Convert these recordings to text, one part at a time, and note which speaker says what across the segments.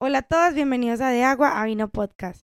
Speaker 1: Hola a todos, bienvenidos a De Agua a Vino Podcast.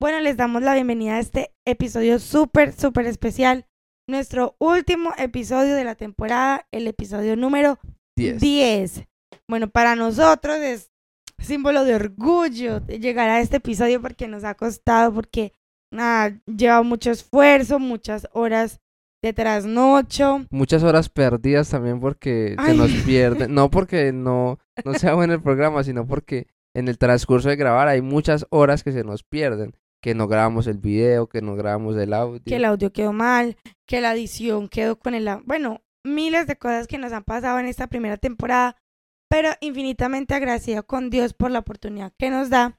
Speaker 1: Bueno, les damos la bienvenida a este episodio súper, súper especial. Nuestro último episodio de la temporada, el episodio número
Speaker 2: 10.
Speaker 1: 10. Bueno, para nosotros es símbolo de orgullo llegar a este episodio porque nos ha costado, porque nada, lleva mucho esfuerzo, muchas horas de trasnocho.
Speaker 2: Muchas horas perdidas también porque se
Speaker 1: Ay.
Speaker 2: nos pierden. No porque no, no sea bueno el programa, sino porque en el transcurso de grabar hay muchas horas que se nos pierden. Que no grabamos el video, que no grabamos el audio.
Speaker 1: que el audio quedó mal, que la edición quedó con el... Bueno, miles de cosas que nos han pasado en esta primera temporada, pero infinitamente agradecido con Dios por la oportunidad que nos da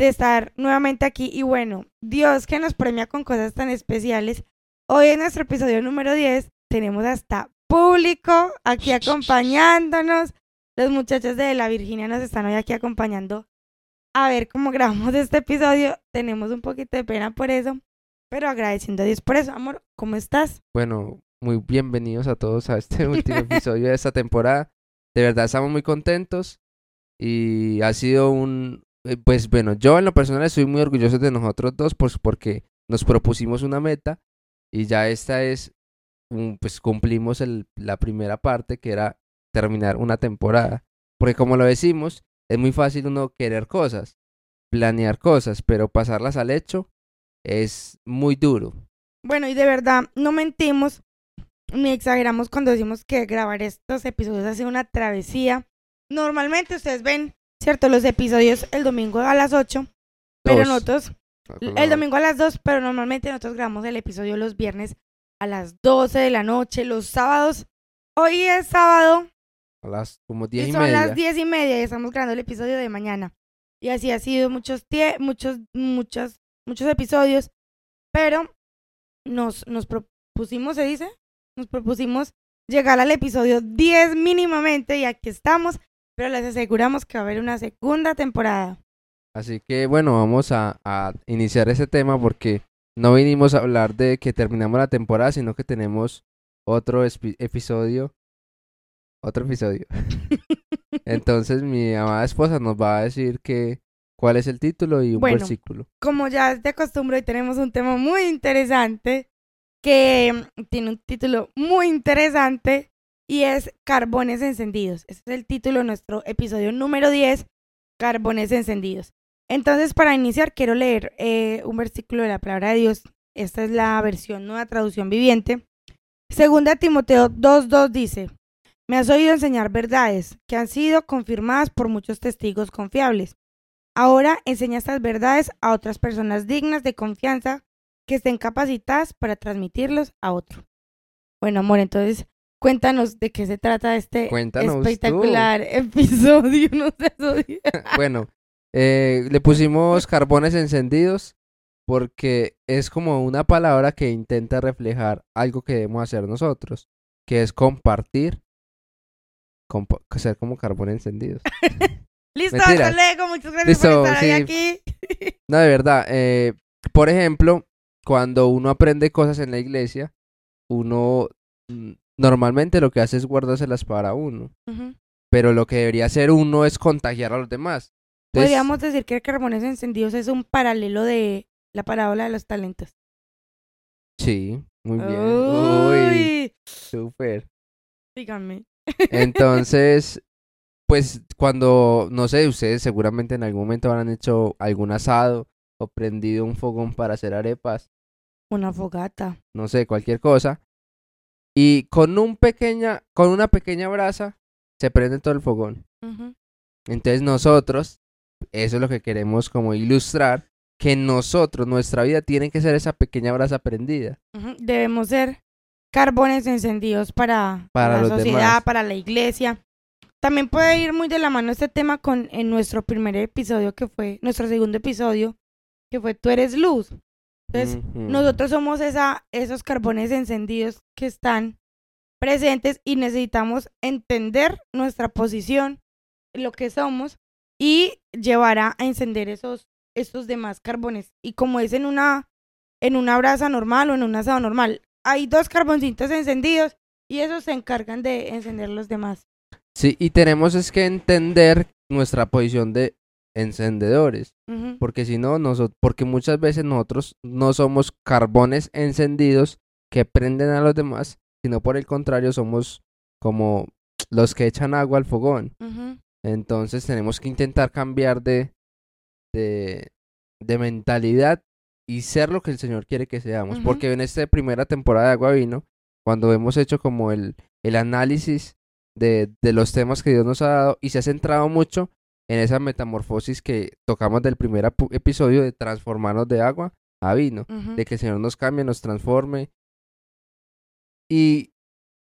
Speaker 1: de estar nuevamente aquí. Y bueno, Dios que nos premia con cosas tan especiales. Hoy en nuestro episodio número 10 tenemos hasta público aquí acompañándonos. Los muchachos de La Virginia nos están hoy aquí acompañando a ver cómo grabamos este episodio. Tenemos un poquito de pena por eso, pero agradeciendo a Dios por eso. Amor, ¿cómo estás?
Speaker 2: Bueno, muy bienvenidos a todos a este último episodio de esta temporada. De verdad estamos muy contentos y ha sido un... eh, Pues bueno, yo en lo personal estoy muy orgulloso de nosotros dos pues porque nos propusimos una meta y ya esta es, pues cumplimos el, la primera parte que era terminar una temporada. Porque como lo decimos, es muy fácil uno querer cosas, planear cosas, pero pasarlas al hecho es muy duro.
Speaker 1: Bueno, y de verdad, no mentimos ni exageramos cuando decimos que grabar estos episodios ha sido una travesía. Normalmente ustedes ven, ¿cierto? Los episodios el domingo a las 8, pero
Speaker 2: Dos.
Speaker 1: nosotros, el domingo a las 2, pero normalmente nosotros grabamos el episodio los viernes a las 12 de la noche, los sábados. Hoy es sábado
Speaker 2: A las como diez
Speaker 1: y
Speaker 2: y
Speaker 1: son
Speaker 2: media.
Speaker 1: las 10 y media y estamos grabando el episodio de mañana. Y así ha sido muchos tie muchos, muchos, muchos episodios. Pero nos, nos propusimos, ¿se dice? Nos propusimos llegar al episodio 10 mínimamente y aquí estamos. Pero les aseguramos que va a haber una segunda temporada.
Speaker 2: Así que bueno, vamos a, a iniciar ese tema porque no vinimos a hablar de que terminamos la temporada, sino que tenemos otro episodio. Otro episodio. Entonces mi amada esposa nos va a decir que cuál es el título y un
Speaker 1: Bueno.
Speaker 2: versículo.
Speaker 1: Como ya es de costumbre, hoy tenemos un tema muy interesante que mm, tiene un título muy interesante y es Carbones Encendidos. Ese es el título de nuestro episodio número 10, Carbones Encendidos. Entonces, para iniciar, quiero leer eh, un versículo de la palabra de Dios. Esta es la versión nueva traducción viviente. Segunda Timoteo 2.2 dice, me has oído enseñar verdades que han sido confirmadas por muchos testigos confiables. Ahora enseña estas verdades a otras personas dignas de confianza que estén capacitadas para transmitirlos a otro. Bueno, amor, entonces cuéntanos de qué se trata este
Speaker 2: Cuéntanos tú.
Speaker 1: espectacular episodio. No odia-
Speaker 2: Bueno, eh, le pusimos carbones encendidos porque es como una palabra que intenta reflejar algo que debemos hacer nosotros, que es compartir, compa- ser como carbones encendidos.
Speaker 1: Listo,
Speaker 2: Mentiras.
Speaker 1: Muchas gracias
Speaker 2: Listo,
Speaker 1: por estar
Speaker 2: sí.
Speaker 1: aquí.
Speaker 2: No, de verdad, eh, por ejemplo, cuando uno aprende cosas en la iglesia, uno mm, normalmente lo que hace es guardárselas para uno, pero lo que debería hacer uno es contagiar a los demás. Entonces,
Speaker 1: Podríamos decir que Carbones Encendidos es un paralelo de la parábola de los talentos.
Speaker 2: Sí, muy bien. Uy,
Speaker 1: Uy,
Speaker 2: súper.
Speaker 1: díganme.
Speaker 2: Entonces, pues cuando, no sé, ustedes seguramente en algún momento habrán hecho algún asado o prendido un fogón para hacer arepas,
Speaker 1: Una fogata.
Speaker 2: no sé, cualquier cosa. Y con un pequeña, con una pequeña brasa se prende todo el fogón. Entonces nosotros, eso es lo que queremos como ilustrar, que nosotros, nuestra vida tiene que ser esa pequeña brasa prendida.
Speaker 1: Debemos ser carbones encendidos para,
Speaker 2: Para
Speaker 1: la sociedad,
Speaker 2: demás.
Speaker 1: para la iglesia. También puede ir muy de la mano este tema con en nuestro primer episodio que fue, nuestro segundo episodio, que fue Tú eres luz. Entonces, nosotros somos esa, esos carbones encendidos que están presentes y necesitamos entender nuestra posición, lo que somos y llevar a, encender esos, estos demás carbones. Y como es en una en una brasa normal o en un asado normal. Hay dos carboncitos encendidos y esos se encargan de encender los demás.
Speaker 2: Sí, y tenemos es que entender nuestra posición de encendedores, porque si no, noso- porque muchas veces nosotros no somos carbones encendidos que prenden a los demás, sino por el contrario somos como los que echan agua al fogón. Entonces tenemos que intentar cambiar de, de, de mentalidad y ser lo que el Señor quiere que seamos. Porque en esta primera temporada de Agua Vino, cuando hemos hecho como el, el análisis de, de los temas que Dios nos ha dado y se ha centrado mucho en esa metamorfosis que tocamos del primer episodio de transformarnos de agua a vino, de que el Señor nos cambie, nos transforme. Y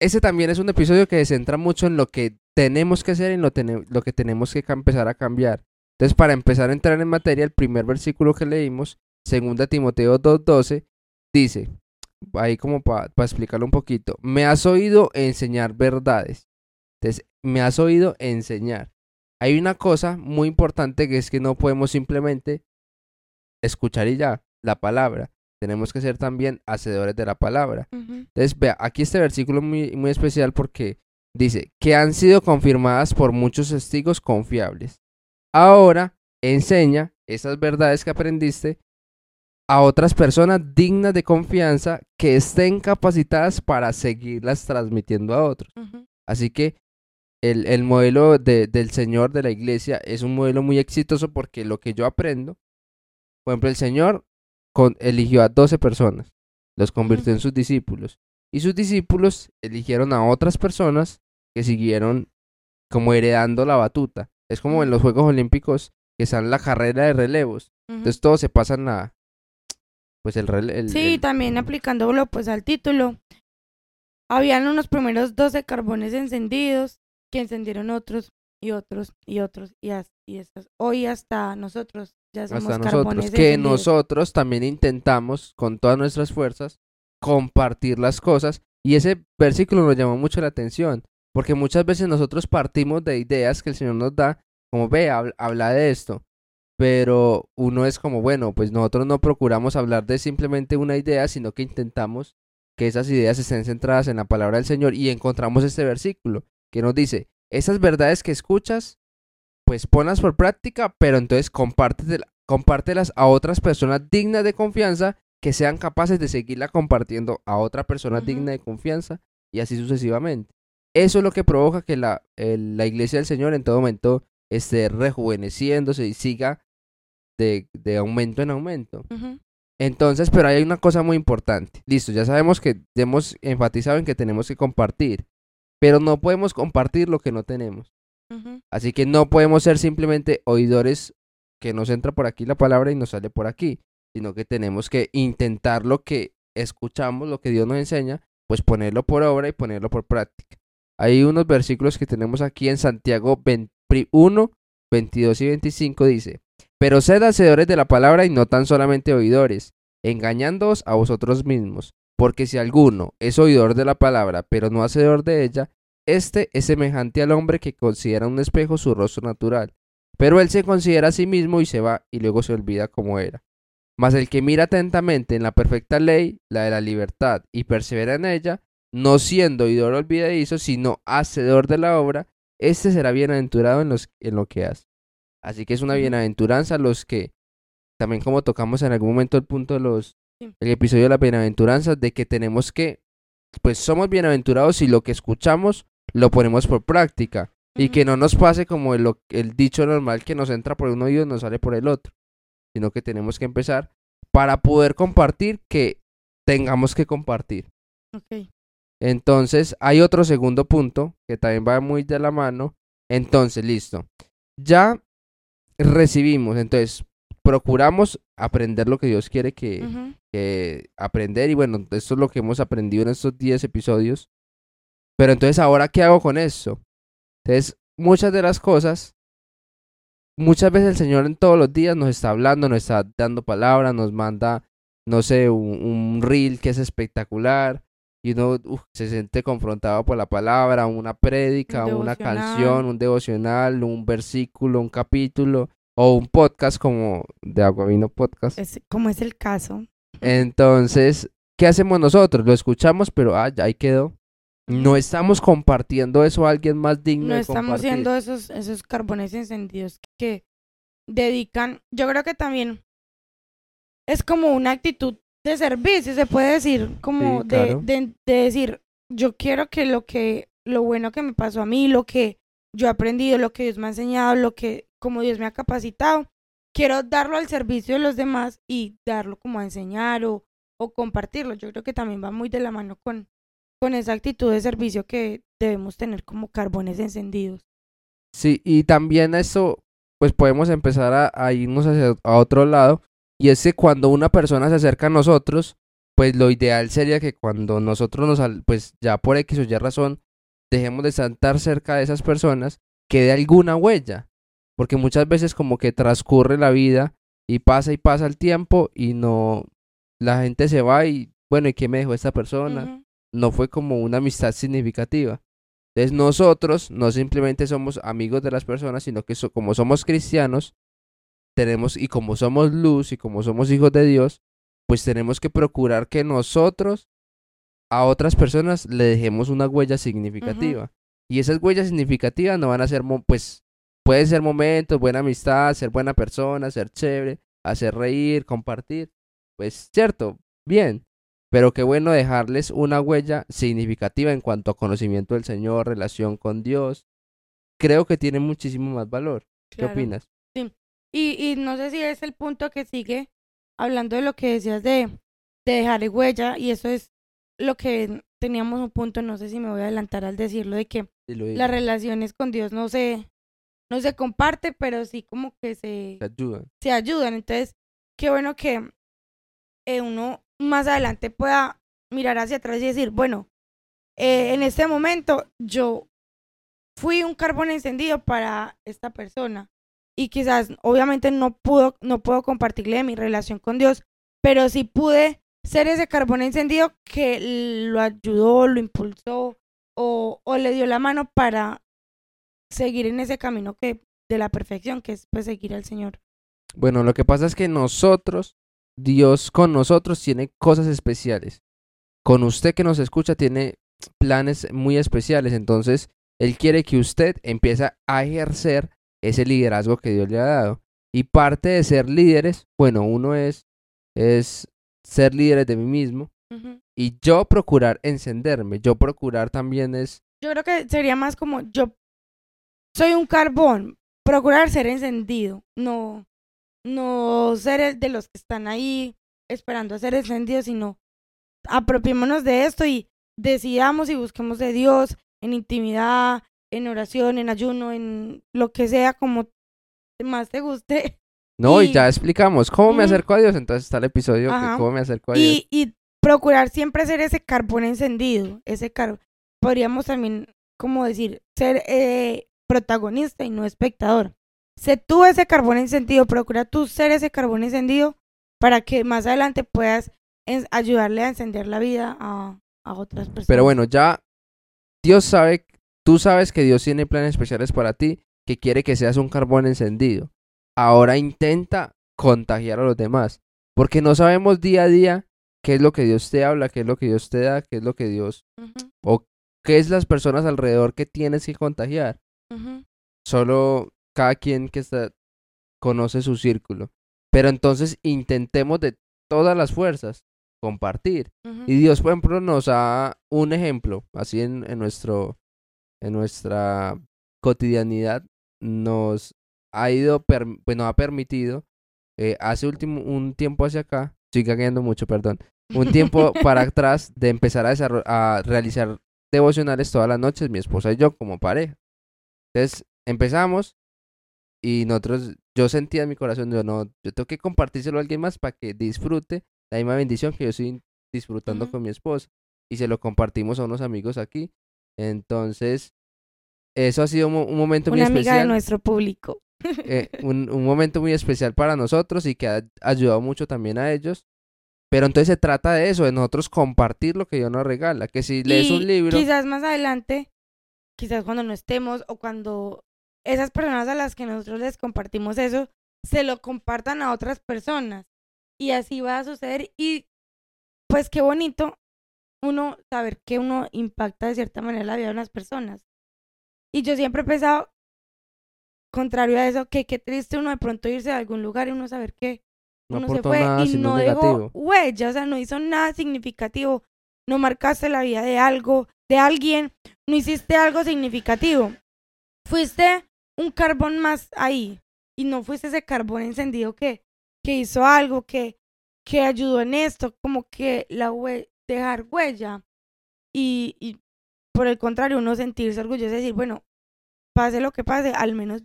Speaker 2: ese también es un episodio que se centra mucho en lo que tenemos que hacer y en lo, que tenemos que empezar a cambiar. Entonces, para empezar a entrar en materia, el primer versículo que leímos, 2 Timoteo 2.12, dice, ahí como para explicarlo un poquito, me has oído enseñar verdades. Entonces, me has oído enseñar. Hay una cosa muy importante que es que no podemos simplemente escuchar y ya la palabra. Tenemos que ser también hacedores de la palabra.
Speaker 1: Ujú,
Speaker 2: Entonces, vea, aquí este versículo es muy, muy especial porque dice que han sido confirmadas por muchos testigos confiables. Ahora enseña esas verdades que aprendiste a otras personas dignas de confianza que estén capacitadas para seguirlas transmitiendo a otros. Así que el, el modelo de- del Señor de la iglesia es un modelo muy exitoso porque lo que yo aprendo, por ejemplo, el Señor con- eligió a 12 personas, los convirtió en sus discípulos. Y sus discípulos eligieron a otras personas que siguieron como heredando la batuta. Es como en los Juegos Olímpicos que están la carrera de relevos. Entonces todos se pasan a... Pues el rele-
Speaker 1: Sí,
Speaker 2: el-
Speaker 1: también aplicándolo pues al título. Habían unos primeros 12 carbones encendidos que encendieron otros y otros y otros y, as- y estos. Hoy hasta nosotros ya somos
Speaker 2: hasta nosotros, que
Speaker 1: encendidos.
Speaker 2: nosotros también intentamos con todas nuestras fuerzas compartir las cosas y ese versículo nos llamó mucho la atención porque muchas veces nosotros partimos de ideas que el Señor nos da como ve, habla, habla de esto pero uno es como bueno, pues nosotros no procuramos hablar de simplemente una idea, sino que intentamos que esas ideas estén centradas en la palabra del Señor y encontramos este versículo que nos dice, esas verdades que escuchas pues ponlas por práctica, pero entonces compártetela- compártelas a otras personas dignas de confianza que sean capaces de seguirla compartiendo a otra persona digna de confianza y así sucesivamente. Eso es lo que provoca que la, el- la iglesia del Señor en todo momento esté rejuveneciéndose y siga de, de aumento en aumento. Entonces, pero hay una cosa muy importante. Listo, ya sabemos que hemos enfatizado en que tenemos que compartir, pero no podemos compartir lo que no tenemos. Así que no podemos ser simplemente oidores que nos entra por aquí la palabra y nos sale por aquí, sino que tenemos que intentar lo que escuchamos, lo que Dios nos enseña, pues ponerlo por obra y ponerlo por práctica. Hay unos versículos que tenemos aquí en Santiago 1, 22 y 25 dice, pero sed hacedores de la palabra y no tan solamente oidores, engañándoos a vosotros mismos, porque si alguno es oidor de la palabra, pero no hacedor de ella, este es semejante al hombre que considera un espejo su rostro natural, pero él se considera a sí mismo y se va y luego se olvida como era. Mas el que mira atentamente en la perfecta ley, la de la libertad, y persevera en ella, no siendo oidor olvidadizo, sino hacedor de la obra, este será bienaventurado en, los, en lo que hace. Así que es una bienaventuranza los que, también como tocamos en algún momento el punto de los. El episodio de las bienaventuranzas, de que tenemos que, pues somos bienaventurados si lo que escuchamos lo ponemos por práctica. Y que no nos pase como el, el dicho normal que nos entra por un oído y nos sale por el otro. Sino que tenemos que empezar para poder compartir que tengamos que compartir. Entonces, hay otro segundo punto que también va muy de la mano. Entonces, listo. Ya recibimos, entonces, procuramos aprender lo que Dios quiere que,
Speaker 1: Ujú,
Speaker 2: que aprender. Y bueno, esto es lo que hemos aprendido en estos 10 episodios. Pero entonces, ¿ahora qué hago con eso? Entonces, muchas de las cosas, muchas veces el Señor en todos los días nos está hablando, nos está dando palabras, nos manda, no sé, un, un reel que es espectacular. Y uno uf, se siente confrontado por la palabra, una prédica,
Speaker 1: Un
Speaker 2: una canción, un devocional, un versículo, un capítulo o un podcast como de Aguavino Podcast.
Speaker 1: Es, como es el caso.
Speaker 2: Entonces, ¿qué hacemos nosotros? Lo escuchamos, pero ah, ya ahí quedó. No estamos compartiendo eso a alguien más digno
Speaker 1: No
Speaker 2: de
Speaker 1: estamos
Speaker 2: compartir.
Speaker 1: siendo esos, esos carbones encendidos que dedican, yo creo que también es como una actitud de servicio, se puede decir, como
Speaker 2: Sí,
Speaker 1: de, de, de decir, yo quiero que lo que, lo bueno que me pasó a mí, lo que yo he aprendido, lo que Dios me ha enseñado, lo que, como Dios me ha capacitado, quiero darlo al servicio de los demás y darlo como a enseñar o, o compartirlo. Yo creo que también va muy de la mano con, con esa actitud de servicio que debemos tener como carbones encendidos.
Speaker 2: Sí, y también eso, pues podemos empezar a, irnos hacia a otro lado. Y es que cuando una persona se acerca a nosotros, pues lo ideal sería que cuando nosotros nos, pues ya por X o Y razón, dejemos de estar cerca de esas personas, quede alguna huella. Porque muchas veces como que transcurre la vida y pasa y pasa el tiempo y no, la gente se va y, bueno, ¿y qué me dejó esta persona? No fue como una amistad significativa. Entonces nosotros no simplemente somos amigos de las personas, sino que so- como somos cristianos, tenemos, y como somos luz y como somos hijos de Dios, pues tenemos que procurar que nosotros a otras personas le dejemos una huella significativa. Y esas huellas significativas no van a ser, pues, pueden ser momentos, buena amistad, ser buena persona, ser chévere, hacer reír, compartir. Pues, cierto, bien. Pero qué bueno dejarles una huella significativa en cuanto a conocimiento del Señor, relación con Dios. Creo que tiene muchísimo más valor. ¿Qué opinas?
Speaker 1: Y, y no sé si es el punto que sigue hablando de lo que decías de, de dejar huella, y eso es lo que teníamos un punto, no sé si me voy a adelantar al decirlo, de que las relaciones con Dios no se, no se comparte, pero sí como que se,
Speaker 2: Te ayuda.
Speaker 1: se ayudan. Entonces, qué bueno que eh, uno más adelante pueda mirar hacia atrás y decir, bueno, eh, en este momento yo fui un carbón encendido para esta persona y quizás obviamente no pudo no puedo compartirle mi relación con Dios, pero sí pude ser ese carbón encendido que lo ayudó, lo impulsó o, o le dio la mano para seguir en ese camino que de la perfección, que es pues seguir al Señor.
Speaker 2: Bueno, lo que pasa es que nosotros, Dios con nosotros tiene cosas especiales. Con usted que nos escucha tiene planes muy especiales. Entonces, Él quiere que usted empiece a ejercer ese liderazgo que Dios le ha dado. Y parte de ser líderes, bueno, uno es, es ser líderes de mí mismo. Y yo procurar encenderme. Yo procurar también es
Speaker 1: Yo creo que sería más como yo soy un carbón, procurar ser encendido, no, no ser el de los que están ahí esperando a ser encendidos, sino apropiémonos de esto y decidamos y busquemos de Dios en intimidad, en oración, en ayuno, en lo que sea como más te guste.
Speaker 2: No, y
Speaker 1: Y-
Speaker 2: ya explicamos cómo me acerco a Dios. Entonces está el episodio
Speaker 1: Ajá.
Speaker 2: cómo me acerco a Dios.
Speaker 1: Y, y procurar siempre ser ese carbón encendido, ese car podríamos también como decir, ser eh, protagonista y no espectador. Sé tú ese carbón encendido, procura tú ser ese carbón encendido para que más adelante puedas ayudarle a encender la vida a, a otras personas.
Speaker 2: Pero bueno, ya Dios sabe, tú sabes que Dios tiene planes especiales para ti, que quiere que seas un carbón encendido. Ahora intenta contagiar a los demás, porque no sabemos día a día qué es lo que Dios te habla, qué es lo que Dios te da, qué es lo que Dios o qué es las personas alrededor que tienes que contagiar. Solo cada quien que está conoce su círculo. Pero entonces intentemos de todas las fuerzas compartir. Y Dios, por ejemplo, nos da un ejemplo, así en, en nuestro, en nuestra cotidianidad, nos ha ido, per- bueno, ha permitido, eh, hace último, un tiempo hacia acá, estoy gagueando mucho, perdón, un tiempo para atrás de empezar a, a realizar devocionales todas las noches, mi esposa y yo como pareja. Entonces empezamos y nosotros, yo sentía en mi corazón, yo no, yo tengo que compartírselo a alguien más para que disfrute la misma bendición que yo estoy disfrutando
Speaker 1: Ujú.
Speaker 2: con mi esposa. Y se lo compartimos a unos amigos aquí. Entonces, eso ha sido un, un momento muy
Speaker 1: Una amiga de
Speaker 2: especial.
Speaker 1: nuestro público.
Speaker 2: eh, un, un momento muy especial para nosotros y que ha ayudado mucho también a ellos. Pero entonces se trata de eso, de nosotros compartir lo que Dios nos regala. Que si lees
Speaker 1: Y
Speaker 2: un libro,
Speaker 1: Quizás más adelante, quizás cuando no estemos o cuando esas personas a las que nosotros les compartimos eso, se lo compartan a otras personas. y así va a suceder. Y pues qué bonito uno saber que uno impacta de cierta manera la vida de unas personas. Y yo siempre he pensado, contrario a eso, que qué triste uno de pronto irse a algún lugar y uno saber que
Speaker 2: No
Speaker 1: uno se fue
Speaker 2: nada,
Speaker 1: y no
Speaker 2: negativo.
Speaker 1: dejó huella, o sea, no hizo nada significativo. No marcaste la vida de algo, de alguien, no hiciste algo significativo. Fuiste un carbón más ahí y no fuiste ese carbón encendido que, que hizo algo, que, que ayudó en esto, como que la hue- dejar huella. Y, y por el contrario, uno sentirse orgulloso de decir, bueno, pase lo que pase, al menos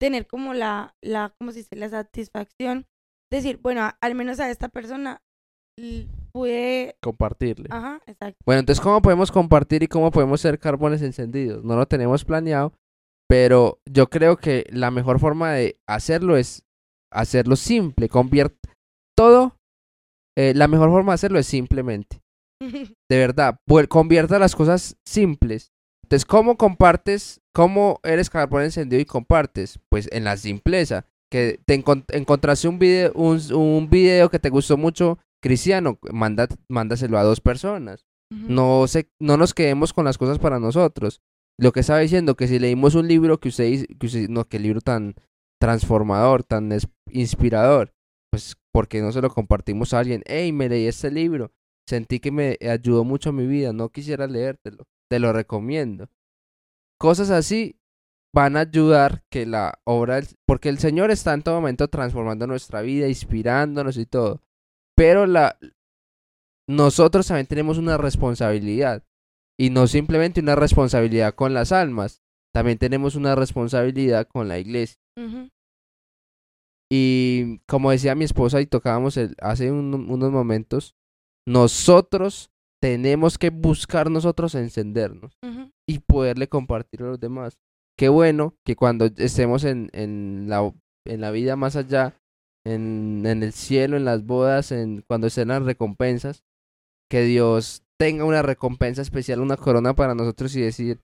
Speaker 1: tener como la, la, ¿cómo se dice? La satisfacción, decir, bueno, al menos a esta persona pude,
Speaker 2: Compartirle.
Speaker 1: ajá, exacto.
Speaker 2: Bueno, entonces, ¿cómo podemos compartir y cómo podemos ser carbones encendidos? No lo tenemos planeado, pero yo creo que la mejor forma de hacerlo es hacerlo simple. Conviert todo, eh, la mejor forma de hacerlo es simplemente. De verdad, convierta las cosas simples. Entonces, ¿cómo compartes? ¿Cómo eres carbón encendido y compartes? Pues en la simpleza. Que te encon- encontraste un video, un, un video que te gustó mucho, cristiano, manda, mándaselo a dos personas. No, se, no nos quedemos con las cosas para nosotros. Lo que estaba diciendo, que si leímos un libro que usted, dice- que usted- no, que libro tan transformador, tan es- inspirador, pues porque no se lo compartimos a alguien. Hey, me leí este libro, sentí que me ayudó mucho a mi vida, no quisiera leértelo, te lo recomiendo. Cosas así van a ayudar que la obra, porque el Señor está en todo momento transformando nuestra vida, inspirándonos y todo. Pero la, nosotros también tenemos una responsabilidad. Y no simplemente una responsabilidad con las almas, también tenemos una responsabilidad con la iglesia. Y como decía mi esposa y tocábamos el- hace un- unos momentos, nosotros tenemos que buscar nosotros encendernos y poderle compartir a los demás. Qué bueno que cuando estemos en, en, la, en la vida más allá, en, en el cielo, en las bodas, en cuando estén las recompensas, que Dios tenga una recompensa especial, una corona para nosotros y decir,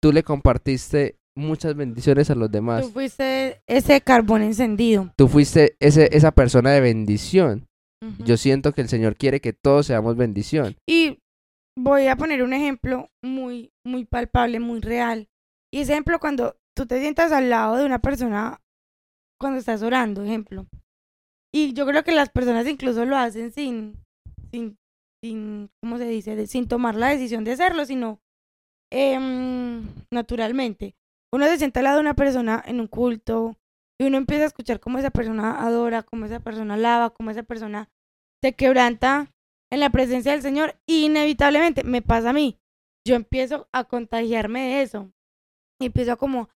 Speaker 2: tú le compartiste muchas bendiciones a los demás.
Speaker 1: Tú fuiste ese carbón encendido.
Speaker 2: Tú fuiste ese, esa persona de bendición. Yo siento que el Señor quiere que todos seamos bendición.
Speaker 1: Y voy a poner un ejemplo muy, muy palpable, muy real. Y ese ejemplo cuando tú te sientas al lado de una persona cuando estás orando, ejemplo. Y yo creo que las personas incluso lo hacen sin, sin, sin, ¿cómo se dice? Sin tomar la decisión de hacerlo, sino em, naturalmente. Uno se sienta al lado de una persona en un culto y uno empieza a escuchar cómo esa persona adora, cómo esa persona alaba, cómo esa persona se quebranta en la presencia del Señor inevitablemente me pasa a mí. Yo empiezo a contagiarme de eso. Y empiezo a como,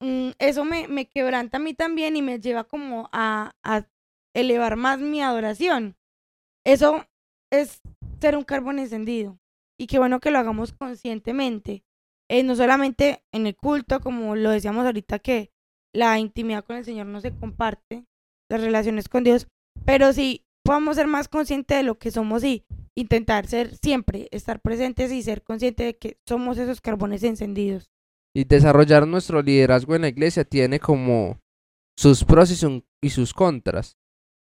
Speaker 1: mm, eso me, me quebranta a mí también y me lleva como a, a elevar más mi adoración. Eso es ser un carbón encendido. Y qué bueno que lo hagamos conscientemente. Eh, no solamente en el culto, como lo decíamos ahorita, que la intimidad con el Señor no se comparte, las relaciones con Dios, pero sí podamos ser más conscientes de lo que somos y intentar ser siempre, estar presentes y ser conscientes de que somos esos carbones encendidos.
Speaker 2: Y desarrollar nuestro liderazgo en la iglesia tiene como sus pros y, y sus contras.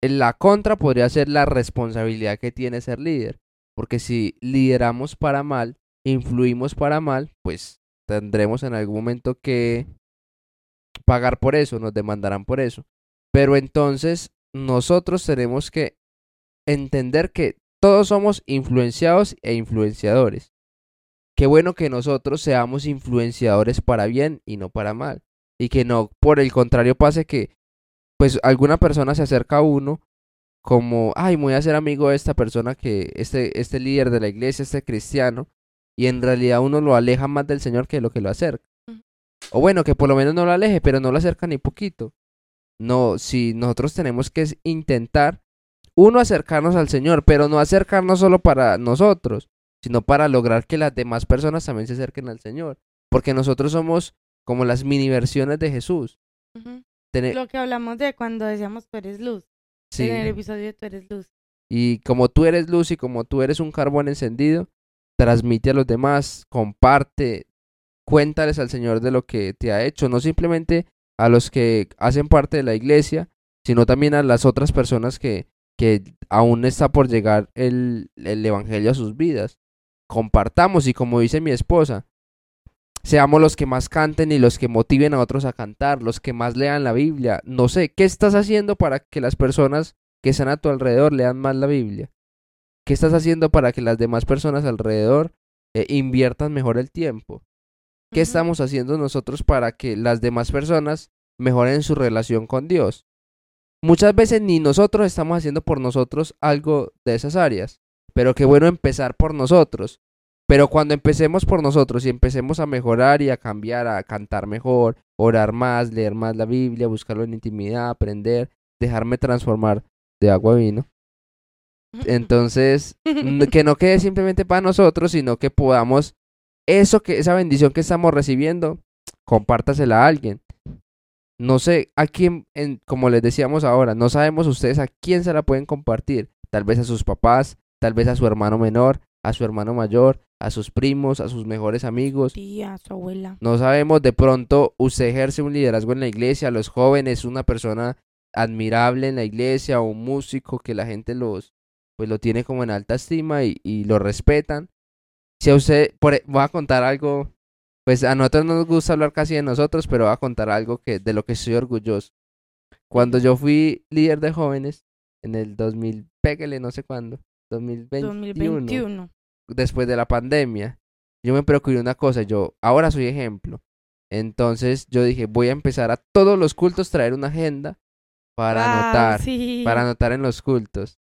Speaker 2: La contra podría ser la responsabilidad que tiene ser líder. Porque si lideramos para mal, influimos para mal, pues tendremos en algún momento que pagar por eso, nos demandarán por eso. Pero entonces nosotros tenemos que entender que todos somos influenciados e influenciadores. Qué bueno que nosotros seamos influenciadores para bien y no para mal. Y que no, por el contrario, pase que pues alguna persona se acerca a uno como, ay, me voy a ser amigo de esta persona que, este, este líder de la iglesia, este cristiano, y en realidad uno lo aleja más del Señor que lo que lo acerca. O bueno, que por lo menos no lo aleje, pero no lo acerca ni poquito. No, si nosotros tenemos que intentar, uno, acercarnos al Señor, pero no acercarnos solo para nosotros, sino para lograr que las demás personas también se acerquen al Señor. Porque nosotros somos como las mini versiones de Jesús.
Speaker 1: Lo que hablamos de cuando decíamos tú eres luz,
Speaker 2: sí.
Speaker 1: en el episodio de tú eres luz.
Speaker 2: Y como tú eres luz y como tú eres un carbón encendido, transmite a los demás, comparte, cuéntales al Señor de lo que te ha hecho, no simplemente a los que hacen parte de la iglesia, sino también a las otras personas que, que aún está por llegar el, el Evangelio a sus vidas. Compartamos y como dice mi esposa, seamos los que más canten y los que motiven a otros a cantar, los que más lean la Biblia. No sé, ¿qué estás haciendo para que las personas que están a tu alrededor lean más la Biblia? ¿Qué estás haciendo para que las demás personas alrededor eh, inviertan mejor el tiempo? ¿Qué estamos haciendo nosotros para que las demás personas mejoren su relación con Dios? Muchas veces ni nosotros estamos haciendo por nosotros algo de esas áreas, pero qué bueno empezar por nosotros. Pero cuando empecemos por nosotros y empecemos a mejorar y a cambiar, a cantar mejor, orar más, leer más la Biblia, buscarlo en intimidad, aprender, dejarme transformar de agua a vino. Entonces, que no quede simplemente para nosotros, sino que podamos eso que esa bendición que estamos recibiendo, compártasela a alguien. No sé a quién, como les decíamos ahora, no sabemos ustedes a quién se la pueden compartir. Tal vez a sus papás, tal vez a su hermano menor, a su hermano mayor, a sus primos, a sus mejores amigos.
Speaker 1: Tía, su abuela.
Speaker 2: No sabemos, de pronto usted ejerce un liderazgo en la iglesia, los jóvenes, una persona admirable en la iglesia un músico que la gente los pues lo tiene como en alta estima y, y lo respetan. Si a usted, por, e- voy a contar algo, pues a nosotros no nos gusta hablar casi de nosotros, pero voy a contar algo que de lo que estoy orgulloso. Cuando yo fui líder de jóvenes en el 2000, pégale, no sé cuándo, 2021
Speaker 1: 2021.
Speaker 2: después de la pandemia, yo me preocupé de una cosa, yo ahora soy ejemplo. Entonces yo dije, voy a empezar a todos los cultos traer una agenda para
Speaker 1: Wow,
Speaker 2: anotar,
Speaker 1: sí.
Speaker 2: para anotar en los cultos.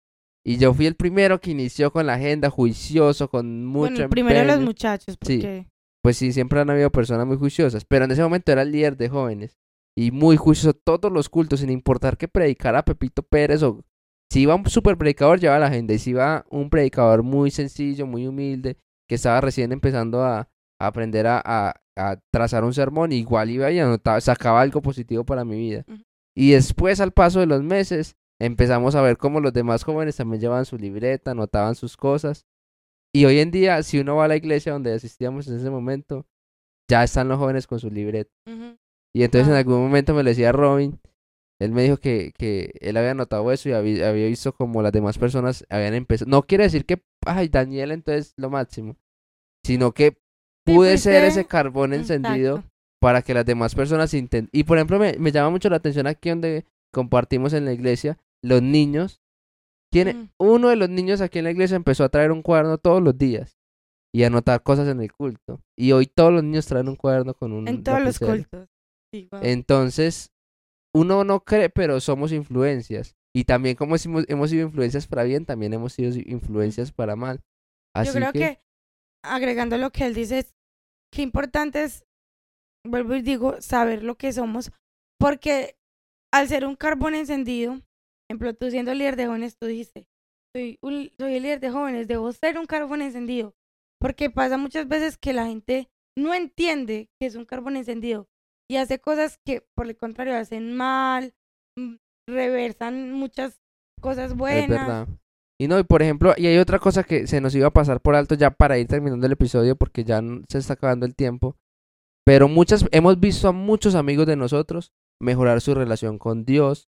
Speaker 2: Y yo fui el primero que inició con la agenda, juicioso, con mucho
Speaker 1: bueno, primero los
Speaker 2: empeño.
Speaker 1: muchachos,
Speaker 2: Sí.
Speaker 1: porque
Speaker 2: Pues sí, siempre han habido personas muy juiciosas, pero en ese momento era el líder de jóvenes y muy juicioso todos los cultos, sin importar que predicara Pepito Pérez o si iba un super predicador, llevaba la agenda, y si iba un predicador muy sencillo, muy humilde, que estaba recién empezando a, a aprender a, a- a trazar un sermón, igual iba y anotaba, sacaba algo positivo para mi vida. Y después, al paso de los meses, empezamos a ver cómo los demás jóvenes también llevaban su libreta, anotaban sus cosas. Y hoy en día, si uno va a la iglesia donde asistíamos en ese momento, ya están los jóvenes con su libreta. Y entonces en algún momento me lo decía Robin, él me dijo que, que él había notado eso y había, había visto como las demás personas habían empezado. No quiere decir que, ay, Daniel entonces lo máximo, sino que
Speaker 1: Sí,
Speaker 2: pude ser
Speaker 1: fuiste-
Speaker 2: ese carbón encendido
Speaker 1: exacto.
Speaker 2: para que las demás personas intenten. Y por ejemplo, me, me llama mucho la atención aquí donde compartimos en la iglesia, los niños. Tiene,
Speaker 1: Mm.
Speaker 2: Uno de los niños aquí en la iglesia empezó a traer un cuaderno todos los días y a anotar cosas en el culto. Y hoy todos los niños traen un cuaderno con un
Speaker 1: En todos los cultos. Sí.
Speaker 2: Entonces, uno no cree, pero somos influencias. Y también como hemos, hemos sido influencias para bien, también hemos sido influencias para mal. Así
Speaker 1: Yo creo que... agregando lo que él dice, es que importante es, vuelvo y digo, saber lo que somos, porque al ser un carbón encendido, ejemplo, tú siendo líder de jóvenes, tú dijiste, soy, un, soy el líder de jóvenes, debo ser un carbón encendido, porque pasa muchas veces que la gente no entiende que es un carbón encendido y hace cosas que por el contrario hacen mal, mm, reversan muchas cosas
Speaker 2: Es
Speaker 1: buenas.
Speaker 2: verdad. Y no, y por ejemplo, y hay otra cosa que se nos iba a pasar por alto ya para ir terminando el episodio porque ya se está acabando el tiempo. Pero muchas, hemos visto a muchos amigos de nosotros mejorar su relación con Dios,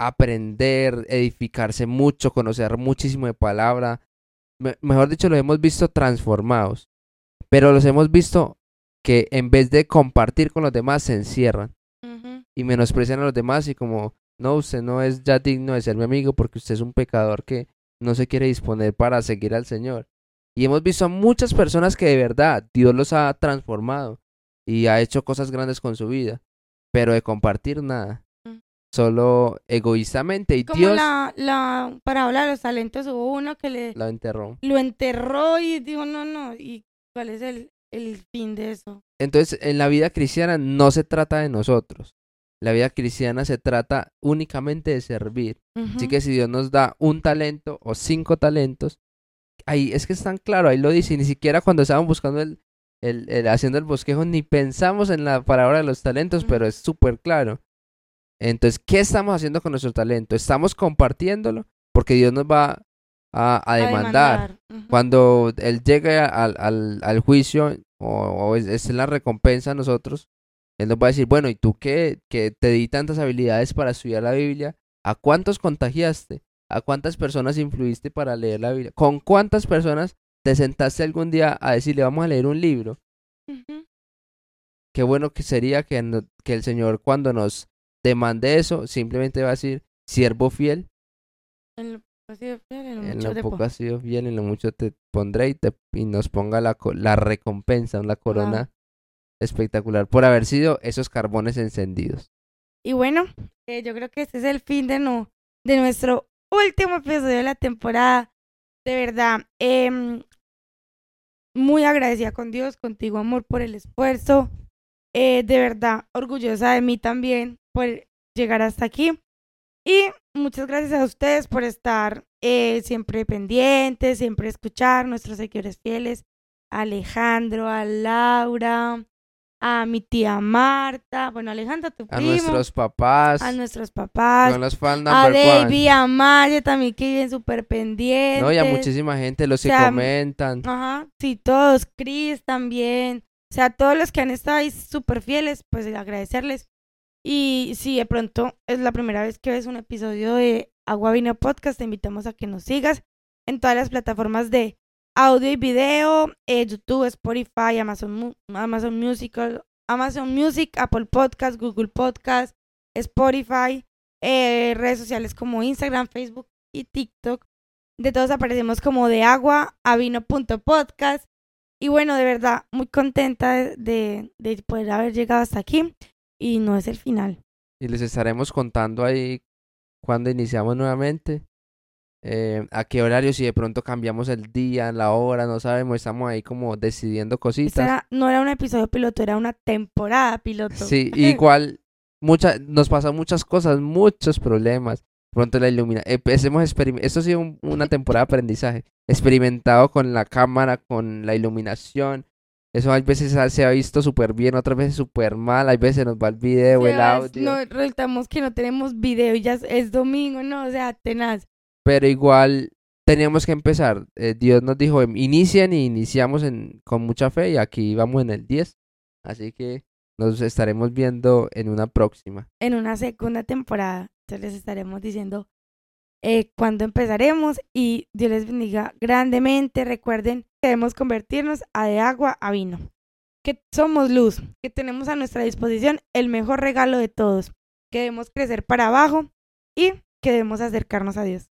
Speaker 2: aprender, edificarse mucho, conocer muchísimo de palabra. Me- mejor dicho, los hemos visto transformados. Pero los hemos visto que en vez de compartir con los demás, se encierran y menosprecian a los demás y como, no, usted no es ya digno de ser mi amigo porque usted es un pecador que no se quiere disponer para seguir al Señor. Y hemos visto a muchas personas que de verdad Dios los ha transformado y ha hecho cosas grandes con su vida, pero de compartir nada,
Speaker 1: Mm.
Speaker 2: solo egoístamente y
Speaker 1: Como
Speaker 2: Dios
Speaker 1: la, la parábola de los talentos, hubo uno que le
Speaker 2: la enterró.
Speaker 1: lo enterró y dijo, no, no, ¿y cuál es el, el fin de eso?
Speaker 2: Entonces, en la vida cristiana no se trata de nosotros. La vida cristiana se trata únicamente de servir. Así que si Dios nos da un talento o cinco talentos, ahí es que es tan claro, ahí lo dice, ni siquiera cuando estábamos buscando el, el, el- haciendo el bosquejo, ni pensamos en la palabra de los talentos, pero es súper claro. Entonces, ¿qué estamos haciendo con nuestro talento? Estamos compartiéndolo porque Dios nos va a, a demandar. Cuando Él llegue al, al, al juicio o, o es, es la recompensa a nosotros, Él nos va a decir, bueno, ¿y tú qué? Que te di tantas habilidades para estudiar la Biblia ¿A cuántos contagiaste? ¿A cuántas personas influiste para leer la Biblia? ¿Con cuántas personas te sentaste algún día a decirle vamos a leer un libro? Qué bueno que sería que, no- que el Señor cuando nos demande eso simplemente va a decir, siervo fiel,
Speaker 1: En lo en lo
Speaker 2: poco
Speaker 1: po-
Speaker 2: has sido fiel, en lo mucho te pondré y, te, y nos ponga la, la recompensa, la corona espectacular por haber sido esos carbones encendidos.
Speaker 1: Y bueno, eh, yo creo que este es el fin de, no, de nuestro último episodio de la temporada. De verdad, em, muy agradecida con Dios, contigo, amor, por el esfuerzo. Eh, de verdad, orgullosa de mí también por llegar hasta aquí. Y muchas gracias a ustedes por estar eh, siempre pendientes, siempre escuchar nuestros seguidores fieles. A Alejandro, a Laura, a mi tía Marta, bueno, Alejandra, tu
Speaker 2: A nuestros papás,
Speaker 1: a nuestros papás,
Speaker 2: con los fan
Speaker 1: a
Speaker 2: one.
Speaker 1: David, a Maya también que viven súper pendientes.
Speaker 2: No, y a muchísima gente, los que
Speaker 1: sea,
Speaker 2: comentan.
Speaker 1: Ajá, sí, todos, Chris también. O sea, todos los que han estado ahí súper fieles, pues agradecerles. Y si de pronto es la primera vez que ves un episodio de Agua Vino Podcast, te invitamos a que nos sigas en todas las plataformas de audio y video, eh, YouTube, Spotify, Amazon, Amazon Musical, Amazon Music, Apple Podcast, Google Podcast, Spotify, eh, redes sociales como Instagram, Facebook y TikTok. De todos aparecemos como de agua a vino punto podcast. Y bueno, de verdad, muy contenta de, de poder haber llegado hasta aquí. Y no es el final.
Speaker 2: Y les estaremos contando ahí cuando iniciamos nuevamente. eh, a qué horario, si de pronto cambiamos el día, la hora, no sabemos, estamos ahí como decidiendo cositas.
Speaker 1: era- no era un episodio piloto, era una temporada piloto.
Speaker 2: Sí, igual mucha, nos pasan muchas cosas, muchos problemas. Pronto la ilumina. eh, pues, hemos Esto ha sido un- una temporada de aprendizaje. Experimentado con la cámara, con la iluminación. Eso a veces se ha visto súper bien, otras veces súper mal. Hay veces nos va el video, el audio.
Speaker 1: No, resultamos que no tenemos video y ya es, domingo, no, o sea, tenaz.
Speaker 2: Pero igual teníamos que empezar. Eh, Dios nos dijo, "Em, inicien y iniciamos en, con mucha fe y aquí vamos en el 10. Así que nos estaremos viendo en una próxima.
Speaker 1: En una segunda temporada. Entonces les estaremos diciendo eh, cuándo empezaremos y Dios les bendiga grandemente. Recuerden debemos convertirnos a de agua a vino. Que somos luz, que tenemos a nuestra disposición el mejor regalo de todos. Que debemos crecer para abajo y que debemos acercarnos a Dios.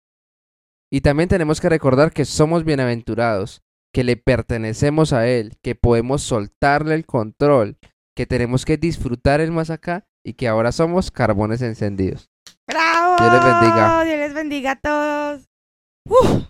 Speaker 2: Y también tenemos que recordar que somos bienaventurados, que le pertenecemos a Él, que podemos soltarle el control, que tenemos que disfrutar el más acá y que ahora somos carbones encendidos.
Speaker 1: ¡Bravo!
Speaker 2: Dios les bendiga.
Speaker 1: Dios les bendiga a todos. Uf.